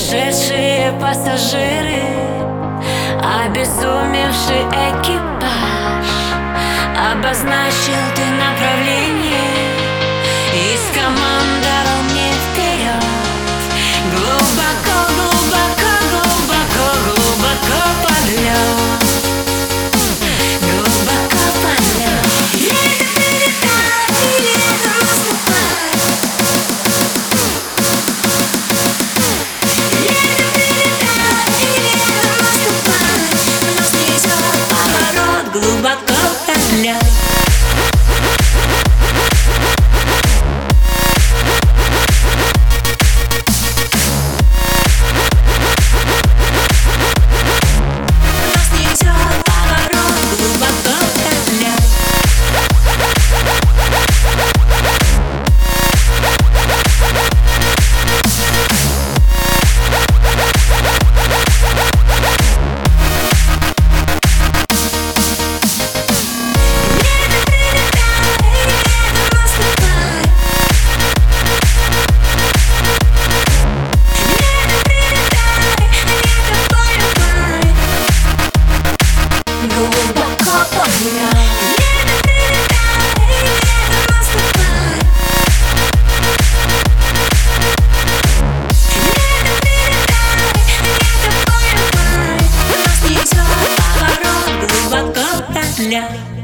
сумасшедшие пассажиры Обезумевший экипаж. Обозначил ты направление night Nina.